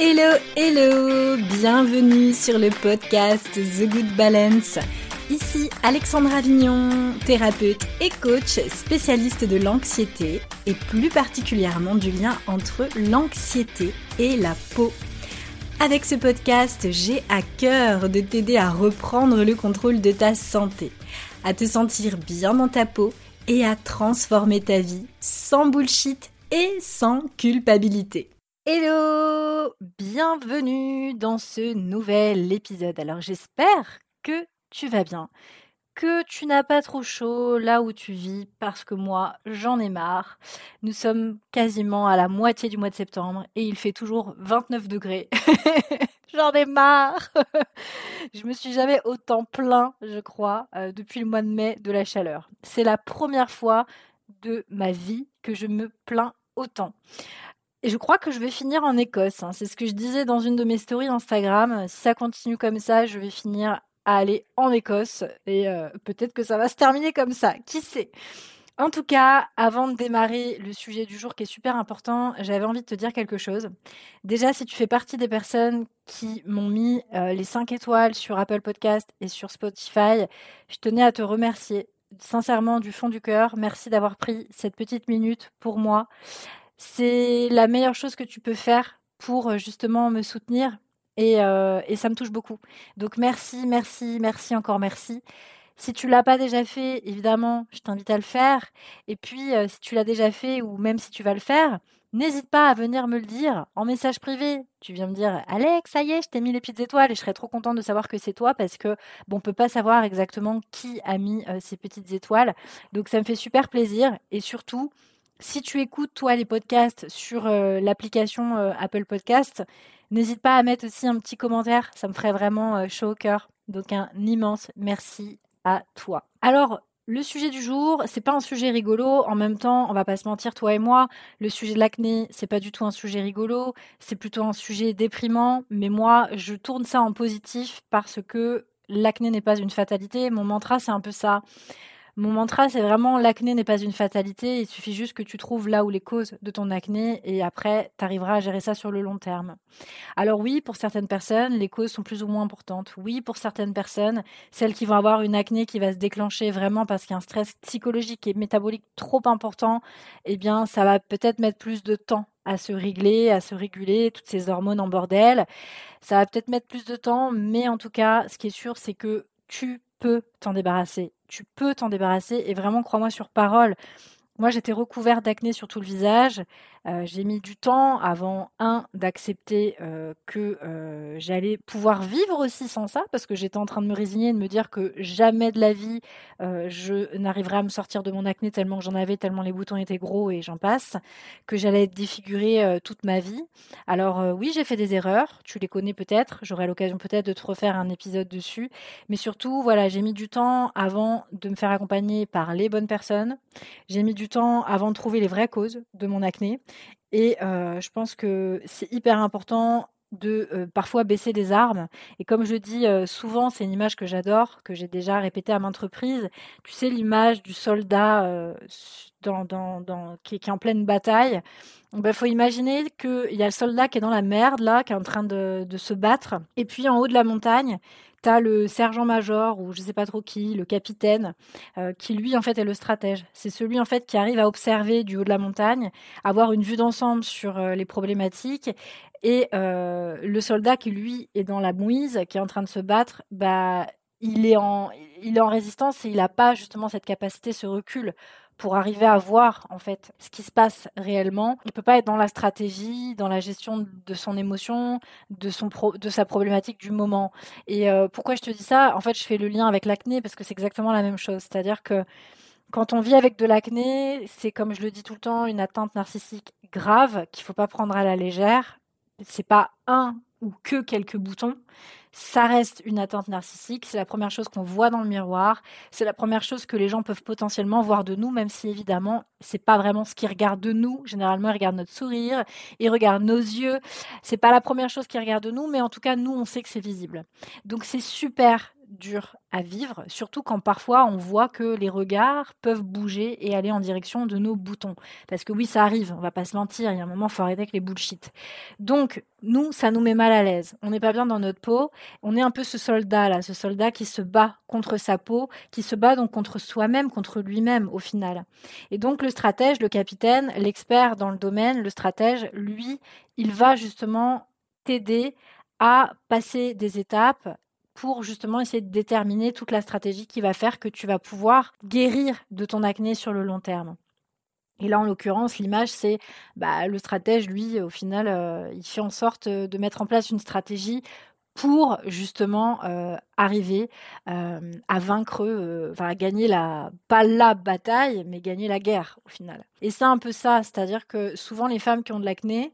Hello, hello, bienvenue sur le podcast The Good Balance. Ici Alexandra Avignon, thérapeute et coach spécialiste de l'anxiété et plus particulièrement du lien entre l'anxiété et la peau. Avec ce podcast, j'ai à cœur de t'aider à reprendre le contrôle de ta santé, à te sentir bien dans ta peau et à transformer ta vie sans bullshit et sans culpabilité. Hello Bienvenue dans ce nouvel épisode. Alors j'espère que tu vas bien, que tu n'as pas trop chaud là où tu vis, parce que moi j'en ai marre. Nous sommes quasiment à la moitié du mois de septembre et il fait toujours 29 degrés. j'en ai marre Je me suis jamais autant plaint, je crois, euh, depuis le mois de mai de la chaleur. C'est la première fois de ma vie que je me plains autant. Et je crois que je vais finir en Écosse. Hein. C'est ce que je disais dans une de mes stories Instagram. Si ça continue comme ça, je vais finir à aller en Écosse. Et euh, peut-être que ça va se terminer comme ça. Qui sait? En tout cas, avant de démarrer le sujet du jour qui est super important, j'avais envie de te dire quelque chose. Déjà, si tu fais partie des personnes qui m'ont mis euh, les 5 étoiles sur Apple Podcast et sur Spotify, je tenais à te remercier sincèrement du fond du cœur. Merci d'avoir pris cette petite minute pour moi c'est la meilleure chose que tu peux faire pour euh, justement me soutenir et, euh, et, ça me touche beaucoup. Donc merci, merci, merci encore merci. Si tu l'as pas déjà fait, évidemment, je t'invite à le faire. Et puis, euh, si tu l'as déjà fait ou même si tu vas le faire, n'hésite pas à venir me le dire en message privé. Tu viens me dire, Alex, ça y est, je t'ai mis les petites étoiles et je serais trop contente de savoir que c'est toi parce que bon, on peut pas savoir exactement qui a mis ces petites étoiles. Donc ça me fait super plaisir et surtout, si tu écoutes, toi, les podcasts sur euh, l'application euh, Apple Podcast, n'hésite pas à mettre aussi un petit commentaire. Ça me ferait vraiment euh, chaud au cœur. Donc, un immense merci à toi. Alors, le sujet du jour, c'est pas un sujet rigolo. En même temps, on va pas se mentir, toi et moi, le sujet de l'acné, c'est pas du tout un sujet rigolo. C'est plutôt un sujet déprimant. Mais moi, je tourne ça en positif parce que l'acné n'est pas une fatalité. Mon mantra, c'est un peu ça. Mon mantra, c'est vraiment l'acné n'est pas une fatalité. Il suffit juste que tu trouves là où les causes de ton acné et après, tu arriveras à gérer ça sur le long terme. Alors oui, pour certaines personnes, les causes sont plus ou moins importantes. Oui, pour certaines personnes, celles qui vont avoir une acné qui va se déclencher vraiment parce qu'il y a un stress psychologique et métabolique trop important, eh bien, ça va peut-être mettre plus de temps à se régler, à se réguler, toutes ces hormones en bordel. Ça va peut-être mettre plus de temps, mais en tout cas, ce qui est sûr, c'est que tu peux t'en débarrasser. Tu peux t'en débarrasser et vraiment, crois-moi sur parole. Moi, j'étais recouverte d'acné sur tout le visage. J'ai mis du temps avant, un, d'accepter que j'allais pouvoir vivre aussi sans ça, parce que j'étais en train de me résigner, de me dire que jamais de la vie je n'arriverais à me sortir de mon acné tellement que j'en avais, tellement les boutons étaient gros et j'en passe, que j'allais être défigurée toute ma vie. Alors oui, j'ai fait des erreurs, tu les connais peut-être, j'aurai l'occasion peut-être de te refaire un épisode dessus, mais surtout, voilà, j'ai mis du temps avant de me faire accompagner par les bonnes personnes, j'ai mis du temps avant de trouver les vraies causes de mon acné. Et je pense que c'est hyper important de parfois baisser les armes. Et comme je dis souvent, c'est une image que j'adore, que j'ai déjà répétée à maintes reprises. Tu sais, l'image du soldat qui, est en pleine bataille. Il ben, faut imaginer qu'il y a le soldat qui est dans la merde, là, qui est en train de se battre. Et puis en haut de la montagne, tu as le sergent-major ou je sais pas trop qui, le capitaine, euh, qui lui en fait est le stratège. C'est celui en fait qui arrive à observer du haut de la montagne, avoir une vue d'ensemble sur euh, les problématiques. Et euh, le soldat qui lui est dans la mouise, qui est en train de se battre, bah il est en il est en résistance et il n'a pas justement cette capacité, ce recul pour arriver à voir en fait ce qui se passe réellement. Il peut pas être dans la stratégie, dans la gestion de son émotion, de son de sa problématique du moment. Et euh, pourquoi je te dis ça? En fait, je fais le lien avec l'acné parce que c'est exactement la même chose. C'est-à-dire que quand on vit avec de l'acné, c'est comme je le dis tout le temps, une atteinte narcissique grave qu'il faut pas prendre à la légère. C'est pas un ou que quelques boutons ça reste une atteinte narcissique. C'est la première chose qu'on voit dans le miroir. C'est la première chose que les gens peuvent potentiellement voir de nous, même si évidemment, c'est pas vraiment ce qu'ils regardent de nous. Généralement, ils regardent notre sourire, ils regardent nos yeux. C'est pas la première chose qu'ils regardent de nous, mais en tout cas, nous, on sait que c'est visible. Donc, c'est super dur à vivre, surtout quand parfois on voit que les regards peuvent bouger et aller en direction de nos boutons. Parce que oui, ça arrive, on va pas se mentir, il y a un moment, il faut arrêter avec les bullshit. Donc, nous, ça nous met mal à l'aise. On n'est pas bien dans notre peau. On est un peu ce soldat là, ce soldat qui se bat contre sa peau, qui se bat donc contre soi-même, contre lui-même au final. Et donc le stratège, le capitaine, l'expert dans le domaine, le stratège, lui, il va justement t'aider à passer des étapes pour justement essayer de déterminer toute la stratégie qui va faire que tu vas pouvoir guérir de ton acné sur le long terme. Et là, en l'occurrence, l'image, c'est bah, le stratège, lui, au final, euh, il fait en sorte de mettre en place une stratégie pour justement euh, arriver euh, à vaincre, enfin à gagner la, pas la bataille, mais gagner la guerre au final. Et c'est un peu ça, c'est-à-dire que souvent les femmes qui ont de l'acné,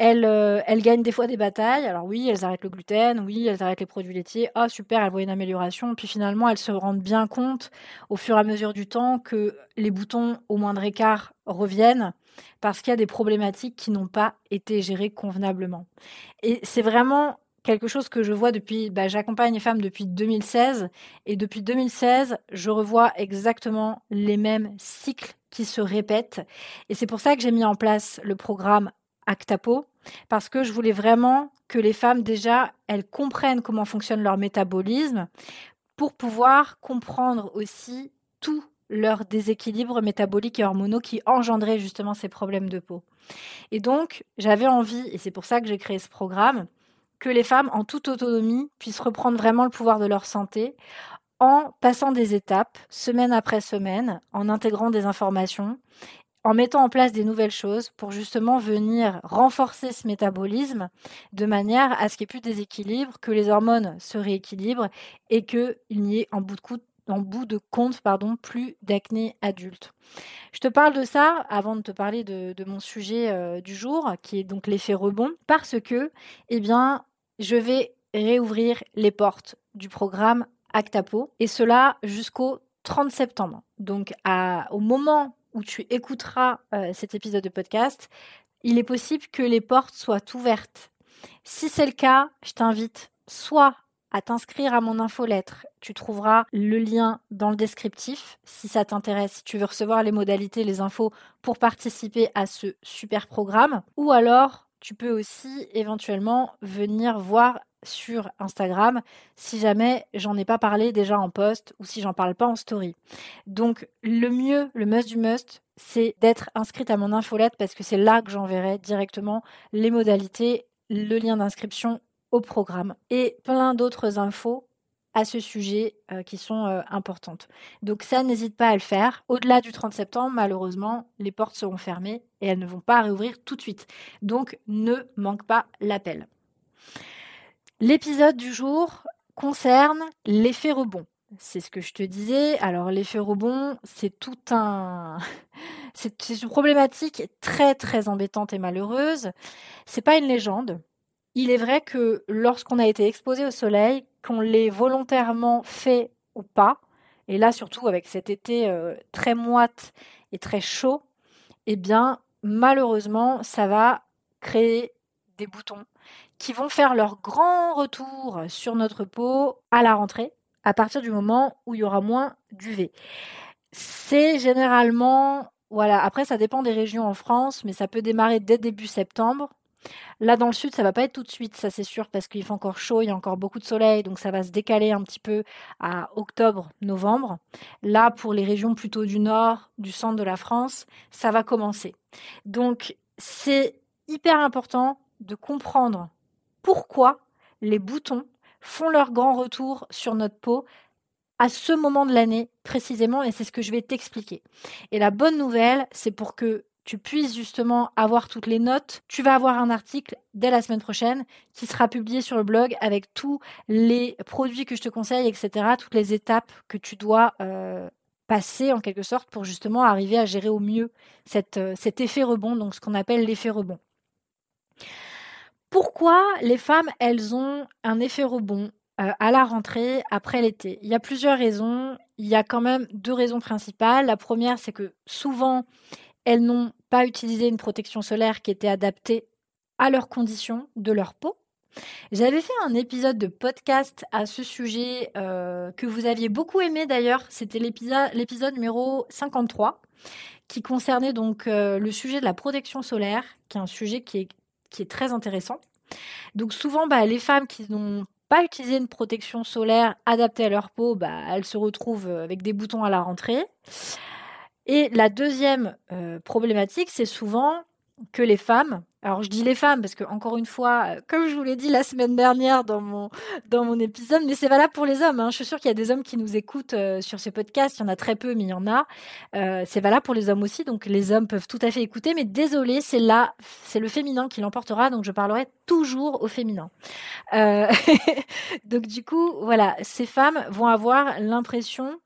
euh, elles, gagnent des fois des batailles. Alors oui, elles arrêtent le gluten, oui, elles arrêtent les produits laitiers. Ah super, elles voient une amélioration. Puis finalement, elles se rendent bien compte au fur et à mesure du temps que les boutons au moindre écart reviennent parce qu'il y a des problématiques qui n'ont pas été gérées convenablement. Et c'est vraiment quelque chose que je vois depuis, bah, j'accompagne les femmes depuis 2016 et depuis 2016, je revois exactement les mêmes cycles qui se répètent. Et c'est pour ça que j'ai mis en place le programme Actapo parce que je voulais vraiment que les femmes déjà elles comprennent comment fonctionne leur métabolisme pour pouvoir comprendre aussi tout leur déséquilibre métabolique et hormonaux qui engendraient justement ces problèmes de peau. Et donc, j'avais envie, et c'est pour ça que j'ai créé ce programme, que les femmes, en toute autonomie, puissent reprendre vraiment le pouvoir de leur santé en passant des étapes, semaine après semaine, en intégrant des informations en mettant en place des nouvelles choses pour justement venir renforcer ce métabolisme de manière à ce qu'il n'y ait plus de déséquilibre, que les hormones se rééquilibrent et qu'il n'y ait en bout de compte, plus d'acné adulte. Je te parle de ça avant de te parler de, mon sujet euh, du jour, qui est donc l'effet rebond, parce que, eh bien, je vais réouvrir les portes du programme Actapo, et cela jusqu'au 30 septembre. Donc, au moment où tu écouteras euh, cet épisode de podcast, il est possible que les portes soient ouvertes. Si c'est le cas, je t'invite soit à t'inscrire à mon infolettre. Tu trouveras le lien dans le descriptif si ça t'intéresse, si tu veux recevoir les modalités, les infos pour participer à ce super programme. Ou alors, tu peux aussi éventuellement venir voir sur Instagram si jamais j'en ai pas parlé déjà en post ou si j'en parle pas en story. Donc le mieux, le must du must, c'est d'être inscrite à mon infolette parce que c'est là que j'enverrai directement les modalités, le lien d'inscription au programme et plein d'autres infos à ce sujet euh, qui sont euh, importantes. Donc ça, n'hésite pas à le faire. Au-delà du 30 septembre, malheureusement, les portes seront fermées et elles ne vont pas réouvrir tout de suite. Donc ne manque pas l'appel. L'épisode du jour concerne l'effet rebond. C'est ce que je te disais. Alors l'effet rebond, c'est tout un c'est une problématique très très embêtante et malheureuse. C'est pas une légende. Il est vrai que lorsqu'on a été exposé au soleil, qu'on l'ait volontairement fait ou pas, et là surtout avec cet été euh, très moite et très chaud, eh bien malheureusement, ça va créer des boutons qui vont faire leur grand retour sur notre peau à la rentrée, à partir du moment où il y aura moins d'UV. C'est généralement, voilà, après ça dépend des régions en France, mais ça peut démarrer dès début septembre. Là, dans le sud, ça va pas être tout de suite, ça c'est sûr, parce qu'il fait encore chaud, il y a encore beaucoup de soleil, donc ça va se décaler un petit peu à octobre, novembre. Là, pour les régions plutôt du nord, du centre de la France, ça va commencer. Donc, c'est hyper important de comprendre pourquoi les boutons font leur grand retour sur notre peau à ce moment de l'année précisément, et c'est ce que je vais t'expliquer. Et la bonne nouvelle, c'est pour que tu puisses justement avoir toutes les notes, tu vas avoir un article dès la semaine prochaine qui sera publié sur le blog avec tous les produits que je te conseille, etc., toutes les étapes que tu dois euh, passer en quelque sorte pour justement arriver à gérer au mieux euh, cet effet rebond, donc ce qu'on appelle l'effet rebond. Pourquoi les femmes, elles ont un effet rebond euh, à la rentrée après l'été? Il y a plusieurs raisons. Il y a quand même deux raisons principales. La première, c'est que souvent, elles n'ont pas utilisé une protection solaire qui était adaptée à leurs conditions de leur peau. J'avais fait un épisode de podcast à ce sujet euh, que vous aviez beaucoup aimé d'ailleurs. C'était l'épisode numéro 53 qui concernait donc euh, le sujet de la protection solaire, qui est un sujet qui est, qui est très intéressant. Donc souvent, bah, les femmes qui n'ont pas utilisé une protection solaire adaptée à leur peau, bah, elles se retrouvent avec des boutons à la rentrée. Et la deuxième euh, problématique, c'est souvent que les femmes, alors je dis les femmes parce que encore une fois, euh, comme je vous l'ai dit la semaine dernière dans mon dans mon épisode, mais c'est valable pour les hommes. Hein. Je suis sûre qu'il y a des hommes qui nous écoutent euh, sur ces podcasts. Il y en a très peu, mais il y en a. Euh, c'est valable pour les hommes aussi, donc les hommes peuvent tout à fait écouter. Mais désolé, c'est là, c'est le féminin qui l'emportera, donc je parlerai toujours au féminin. donc du coup, voilà, ces femmes vont avoir l'impression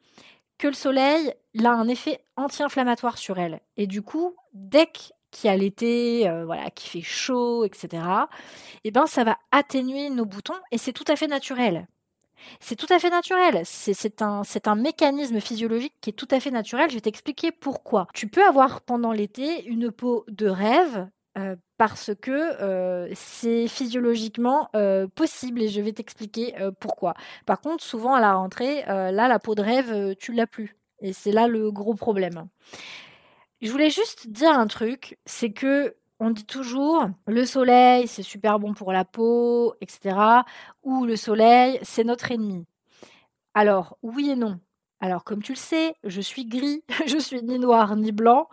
que le soleil il a un effet anti-inflammatoire sur elles. Et du coup, dès qui a l'été, euh, qui fait chaud, etc., eh ben, ça va atténuer nos boutons et c'est tout à fait naturel. C'est tout à fait naturel. C'est un, un mécanisme physiologique qui est tout à fait naturel. Je vais t'expliquer pourquoi. Tu peux avoir pendant l'été une peau de rêve euh, parce que euh, c'est physiologiquement possible et je vais t'expliquer pourquoi. Par contre, souvent à la rentrée, là, la peau de rêve, tu l'as plus. Et c'est là le gros problème. Je voulais juste dire un truc, c'est que on dit toujours le soleil c'est super bon pour la peau, etc. Ou le soleil c'est notre ennemi. Alors oui et non. Alors comme tu le sais, je suis gris, je suis ni noir ni blanc.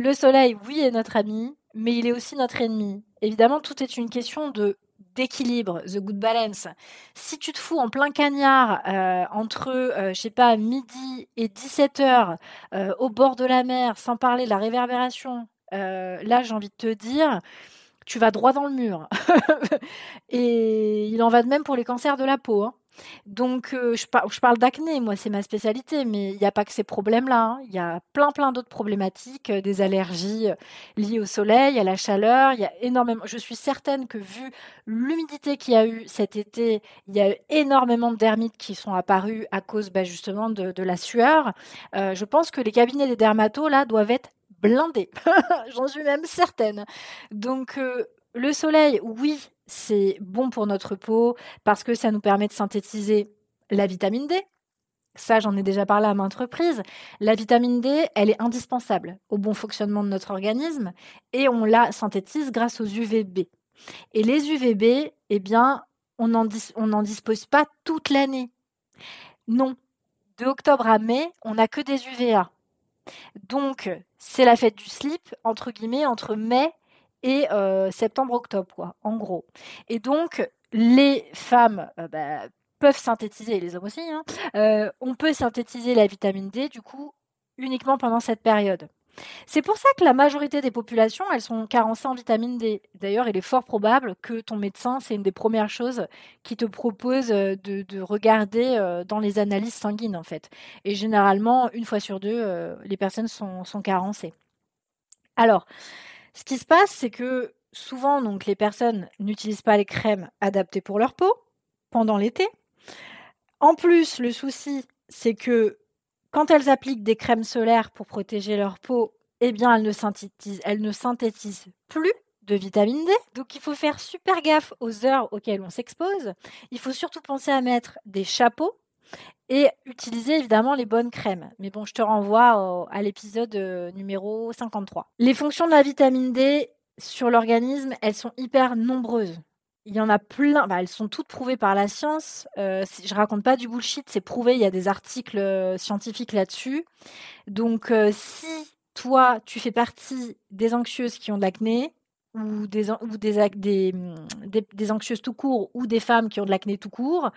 Le soleil, oui, est notre ami, mais il est aussi notre ennemi. Évidemment, tout est une question de d'équilibre, the good balance. Si tu te fous en plein cagnard euh, entre, euh, je sais pas, midi et 17 heures euh, au bord de la mer, sans parler de la réverbération, là j'ai envie de te dire, tu vas droit dans le mur. et il en va de même pour les cancers de la peau. Hein. Donc, euh, je, parle d'acné, moi, c'est ma spécialité, mais il n'y a pas que ces problèmes-là. Hein. Il y a plein, plein d'autres problématiques, euh, des allergies euh, liées au soleil, à la chaleur. Il y a énormément. Je suis certaine que, vu l'humidité qu'il y a eu cet été, il y a eu énormément de dermites qui sont apparus à cause bah, justement de, la sueur. je pense que les cabinets des dermatos, là, doivent être blindés. J'en suis même certaine. Donc, le soleil, oui, c'est bon pour notre peau parce que ça nous permet de synthétiser la vitamine D. Ça, j'en ai déjà parlé à maintes reprises. La vitamine D, elle est indispensable au bon fonctionnement de notre organisme et on la synthétise grâce aux UVB. Et les UVB, eh bien, on n'en dispose pas toute l'année. Non. De octobre à mai, on n'a que des UVA. Donc, c'est la fête du slip, entre guillemets, entre mai et septembre-octobre, quoi, en gros. Et donc, les femmes bah, peuvent synthétiser, les hommes aussi, hein, on peut synthétiser la vitamine D, du coup, uniquement pendant cette période. C'est pour ça que la majorité des populations, elles sont carencées en vitamine D. D'ailleurs, il est fort probable que ton médecin, c'est une des premières choses qui te propose de, regarder dans les analyses sanguines, en fait. Et généralement, une fois sur deux, les personnes sont carencées. Alors, ce qui se passe, c'est que souvent, donc, les personnes n'utilisent pas les crèmes adaptées pour leur peau pendant l'été. En plus, le souci, c'est que quand elles appliquent des crèmes solaires pour protéger leur peau, eh bien, elles ne synthétisent, elles ne synthétisent plus de vitamine D. Donc, il faut faire super gaffe aux heures auxquelles on s'expose. Il faut surtout penser à mettre des chapeaux et utiliser évidemment les bonnes crèmes. Mais bon, je te renvoie à l'épisode euh, numéro 53. Les fonctions de la vitamine D sur l'organisme, elles sont hyper nombreuses. Il y en a plein, bah, elles sont toutes prouvées par la science. Euh, je raconte pas du bullshit, c'est prouvé, il y a des articles euh, scientifiques là-dessus. Donc euh, si toi, tu fais partie des anxieuses qui ont de l'acné, ou des, ou des, des, anxieuses tout court ou des femmes qui ont de l'acné tout court,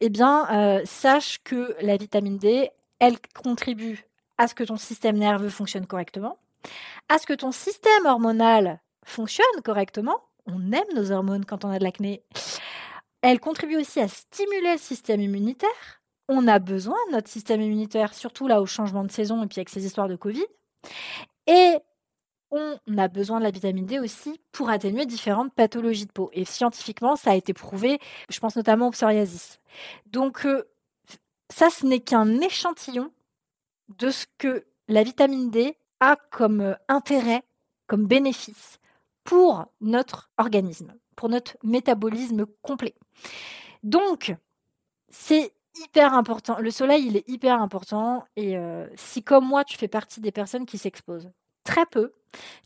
eh bien, euh, sache que la vitamine D, elle contribue à ce que ton système nerveux fonctionne correctement, à ce que ton système hormonal fonctionne correctement. On aime nos hormones quand on a de l'acné. Elle contribue aussi à stimuler le système immunitaire. On a besoin de notre système immunitaire, surtout là au changement de saison et puis avec ces histoires de Covid. Et on a besoin de la vitamine D aussi pour atténuer différentes pathologies de peau. Et scientifiquement, ça a été prouvé, je pense notamment au psoriasis. Donc, euh, ça, ce n'est qu'un échantillon de ce que la vitamine D a comme euh, intérêt, comme bénéfice pour notre organisme, pour notre métabolisme complet. Donc, c'est hyper important. Le soleil, il est hyper important. Et euh, si, comme moi, tu fais partie des personnes qui s'exposent très peu,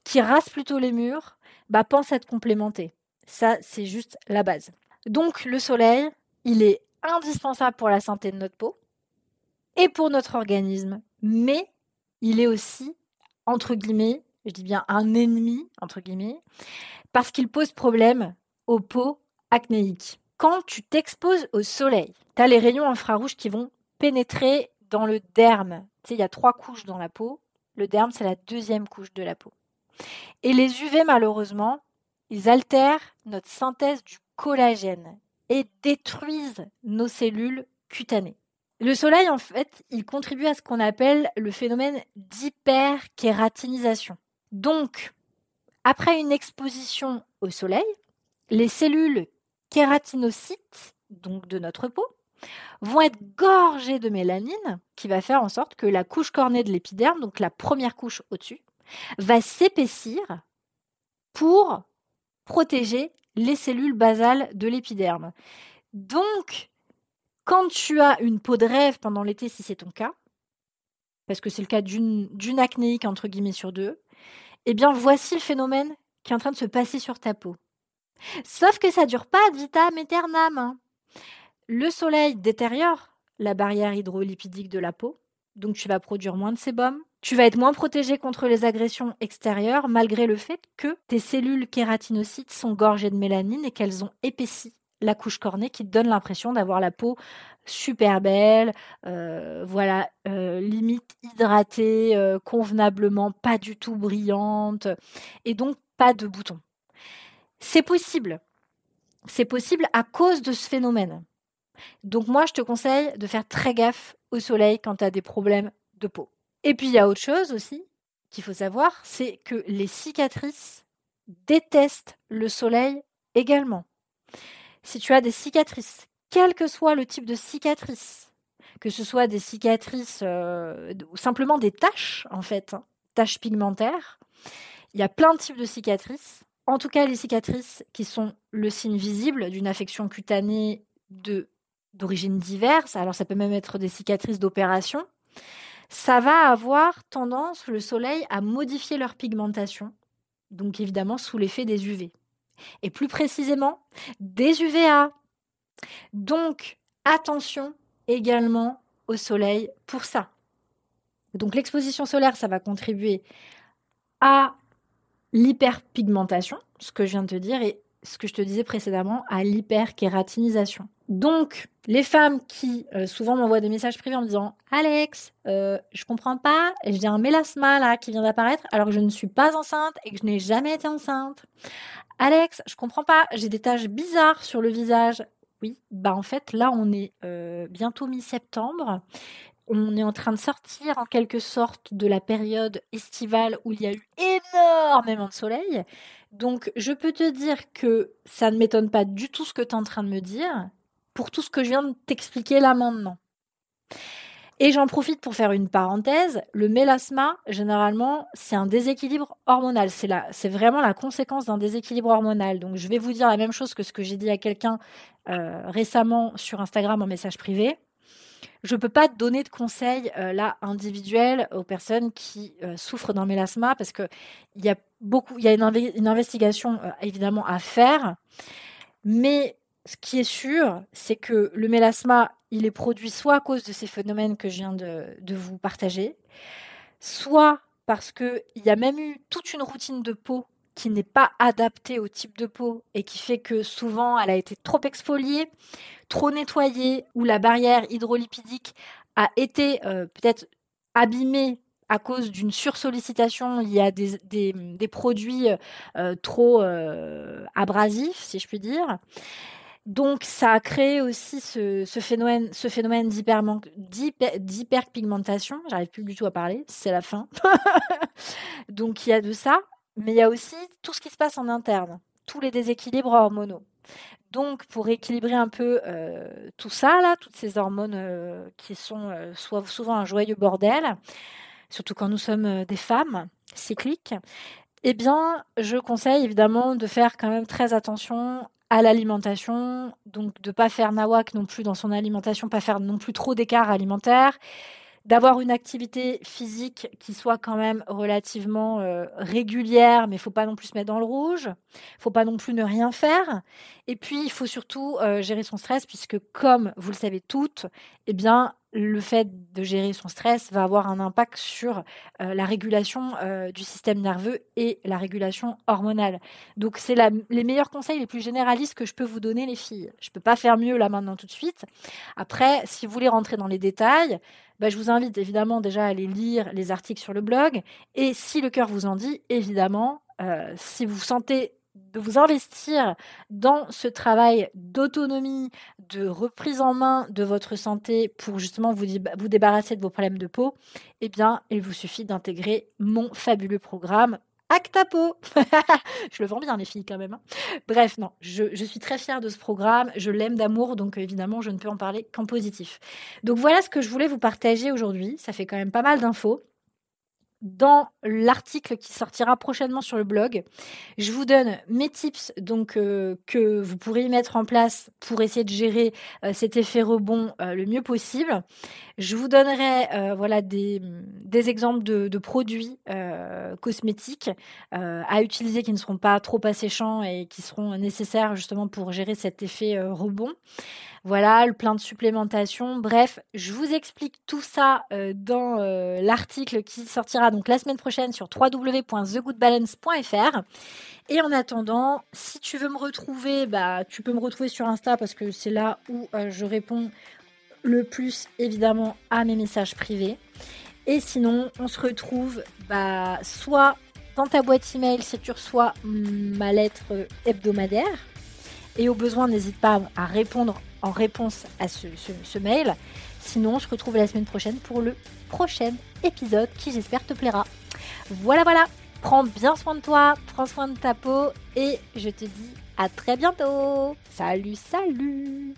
qui rasent plutôt les murs, bah, pense à te complémenter. Ça, c'est juste la base. Donc, le soleil, il est indispensable pour la santé de notre peau et pour notre organisme. Mais il est aussi, entre guillemets, je dis bien un ennemi, entre guillemets, parce qu'il pose problème aux peaux acnéiques. Quand tu t'exposes au soleil, tu as les rayons infrarouges qui vont pénétrer dans le derme. Tu sais, il y a trois couches dans la peau. Le derme, c'est la deuxième couche de la peau. Et les UV, malheureusement, ils altèrent notre synthèse du collagène et détruisent nos cellules cutanées. Le soleil, en fait, il contribue à ce qu'on appelle le phénomène d'hyperkératinisation. Donc, après une exposition au soleil, les cellules kératinocytes, donc de notre peau, vont être gorgées de mélanine, qui va faire en sorte que la couche cornée de l'épiderme, donc la première couche au-dessus, va s'épaissir pour protéger les cellules basales de l'épiderme. Donc, quand tu as une peau de rêve pendant l'été, si c'est ton cas, parce que c'est le cas d'une acnéique entre guillemets sur deux, eh bien voici le phénomène qui est en train de se passer sur ta peau. Sauf que ça dure pas vitam aeternam. Le soleil détériore la barrière hydrolipidique de la peau, donc tu vas produire moins de sébum, tu vas être moins protégé contre les agressions extérieures malgré le fait que tes cellules kératinocytes sont gorgées de mélanine et qu'elles ont épaissi la couche cornée qui donne l'impression d'avoir la peau super belle, euh, voilà, euh, limite hydratée, euh, convenablement, pas du tout brillante, et donc pas de boutons. C'est possible. C'est possible à cause de ce phénomène. Donc moi, je te conseille de faire très gaffe au soleil quand tu as des problèmes de peau. Et puis il y a autre chose aussi qu'il faut savoir, c'est que les cicatrices détestent le soleil également. Si tu as des cicatrices, quel que soit le type de cicatrice, que ce soit des cicatrices euh, ou simplement des taches en fait, hein, taches pigmentaires, il y a plein de types de cicatrices. En tout cas, les cicatrices qui sont le signe visible d'une affection cutanée de d'origine diverse, alors ça peut même être des cicatrices d'opération, ça va avoir tendance, le soleil, à modifier leur pigmentation, donc évidemment sous l'effet des UV. Et plus précisément, des UVA. Donc, attention également au soleil pour ça. Donc l'exposition solaire, ça va contribuer à l'hyperpigmentation, ce que je viens de te dire, et ce que je te disais précédemment, à l'hyperkératinisation. Donc, les femmes qui euh, souvent m'envoient des messages privés en me disant Alex, euh, je comprends pas, j'ai un mélasma là qui vient d'apparaître alors que je ne suis pas enceinte et que je n'ai jamais été enceinte. Alex, je comprends pas, j'ai des taches bizarres sur le visage. Oui, bah en fait là on est euh, bientôt mi-septembre on est en train de sortir en quelque sorte de la période estivale où il y a eu énormément de soleil. Donc je peux te dire que ça ne m'étonne pas du tout ce que tu es en train de me dire pour tout ce que je viens de t'expliquer là maintenant. Et j'en profite pour faire une parenthèse. Le mélasma, généralement, c'est un déséquilibre hormonal. C'est vraiment la conséquence d'un déséquilibre hormonal. Donc, je vais vous dire la même chose que ce que j'ai dit à quelqu'un euh, récemment sur Instagram en message privé. Je ne peux pas donner de conseils euh, là individuels aux personnes qui euh, souffrent d'un mélasma parce qu'il y a beaucoup, il y a une, investigation euh, évidemment à faire. Mais ce qui est sûr, c'est que le mélasma, il est produit soit à cause de ces phénomènes que je viens de, vous partager, soit parce qu'il y a même eu toute une routine de peau qui n'est pas adaptée au type de peau et qui fait que souvent elle a été trop exfoliée, trop nettoyée ou la barrière hydrolipidique a été euh, peut-être abîmée à cause d'une sursollicitation, il y a des, des, produits euh, trop euh, abrasifs, si je puis dire. Donc, ça a créé aussi ce, phénomène, ce phénomène d'hyperpigmentation. J'arrive plus du tout à parler, c'est la fin. Donc, il y a de ça. Mais il y a aussi tout ce qui se passe en interne, tous les déséquilibres hormonaux. Donc, pour équilibrer un peu euh, tout ça, là, toutes ces hormones euh, qui sont euh, souvent un joyeux bordel, surtout quand nous sommes des femmes cycliques, Eh bien, je conseille évidemment de faire quand même très attention à l'alimentation, donc de pas faire nawak non plus dans son alimentation, pas faire non plus trop d'écart alimentaire, d'avoir une activité physique qui soit quand même relativement euh, régulière, mais il faut pas non plus se mettre dans le rouge, il faut pas non plus ne rien faire, et puis il faut surtout euh, gérer son stress puisque comme vous le savez toutes, eh bien le fait de gérer son stress va avoir un impact sur euh, la régulation du système nerveux et la régulation hormonale. Donc c'est les meilleurs conseils les plus généralistes que je peux vous donner les filles. Je peux pas faire mieux là maintenant tout de suite. Après, si vous voulez rentrer dans les détails, bah, je vous invite évidemment déjà à aller lire les articles sur le blog. Et si le cœur vous en dit, évidemment, euh, si vous sentez de vous investir dans ce travail d'autonomie, de reprise en main de votre santé pour justement vous, vous débarrasser de vos problèmes de peau, eh bien, il vous suffit d'intégrer mon fabuleux programme Actapo Je le vends bien, les filles, quand même. Hein. Bref, non, je, suis très fière de ce programme. Je l'aime d'amour, donc évidemment, je ne peux en parler qu'en positif. Donc voilà ce que je voulais vous partager aujourd'hui. Ça fait quand même pas mal d'infos dans l'article qui sortira prochainement sur le blog. Je vous donne mes tips donc euh, que vous pourrez mettre en place pour essayer de gérer euh, cet effet rebond euh, le mieux possible. Je vous donnerai voilà des, des, exemples de, produits cosmétiques à utiliser qui ne seront pas trop asséchants et qui seront nécessaires justement pour gérer cet effet rebond. Voilà, le plein de supplémentation. Bref, je vous explique tout ça euh, dans euh, l'article qui sortira donc la semaine prochaine sur www.thegoodbalance.fr. Et en attendant, si tu veux me retrouver, bah, tu peux me retrouver sur Insta parce que c'est là où euh, je réponds le plus évidemment à mes messages privés. Et sinon, on se retrouve bah, soit dans ta boîte email si tu reçois ma lettre hebdomadaire. Et au besoin, n'hésite pas à répondre en réponse à ce, mail. Sinon, je retrouve la semaine prochaine pour le prochain épisode qui j'espère te plaira. Voilà, voilà. Prends bien soin de toi, prends soin de ta peau et je te dis à très bientôt. Salut, salut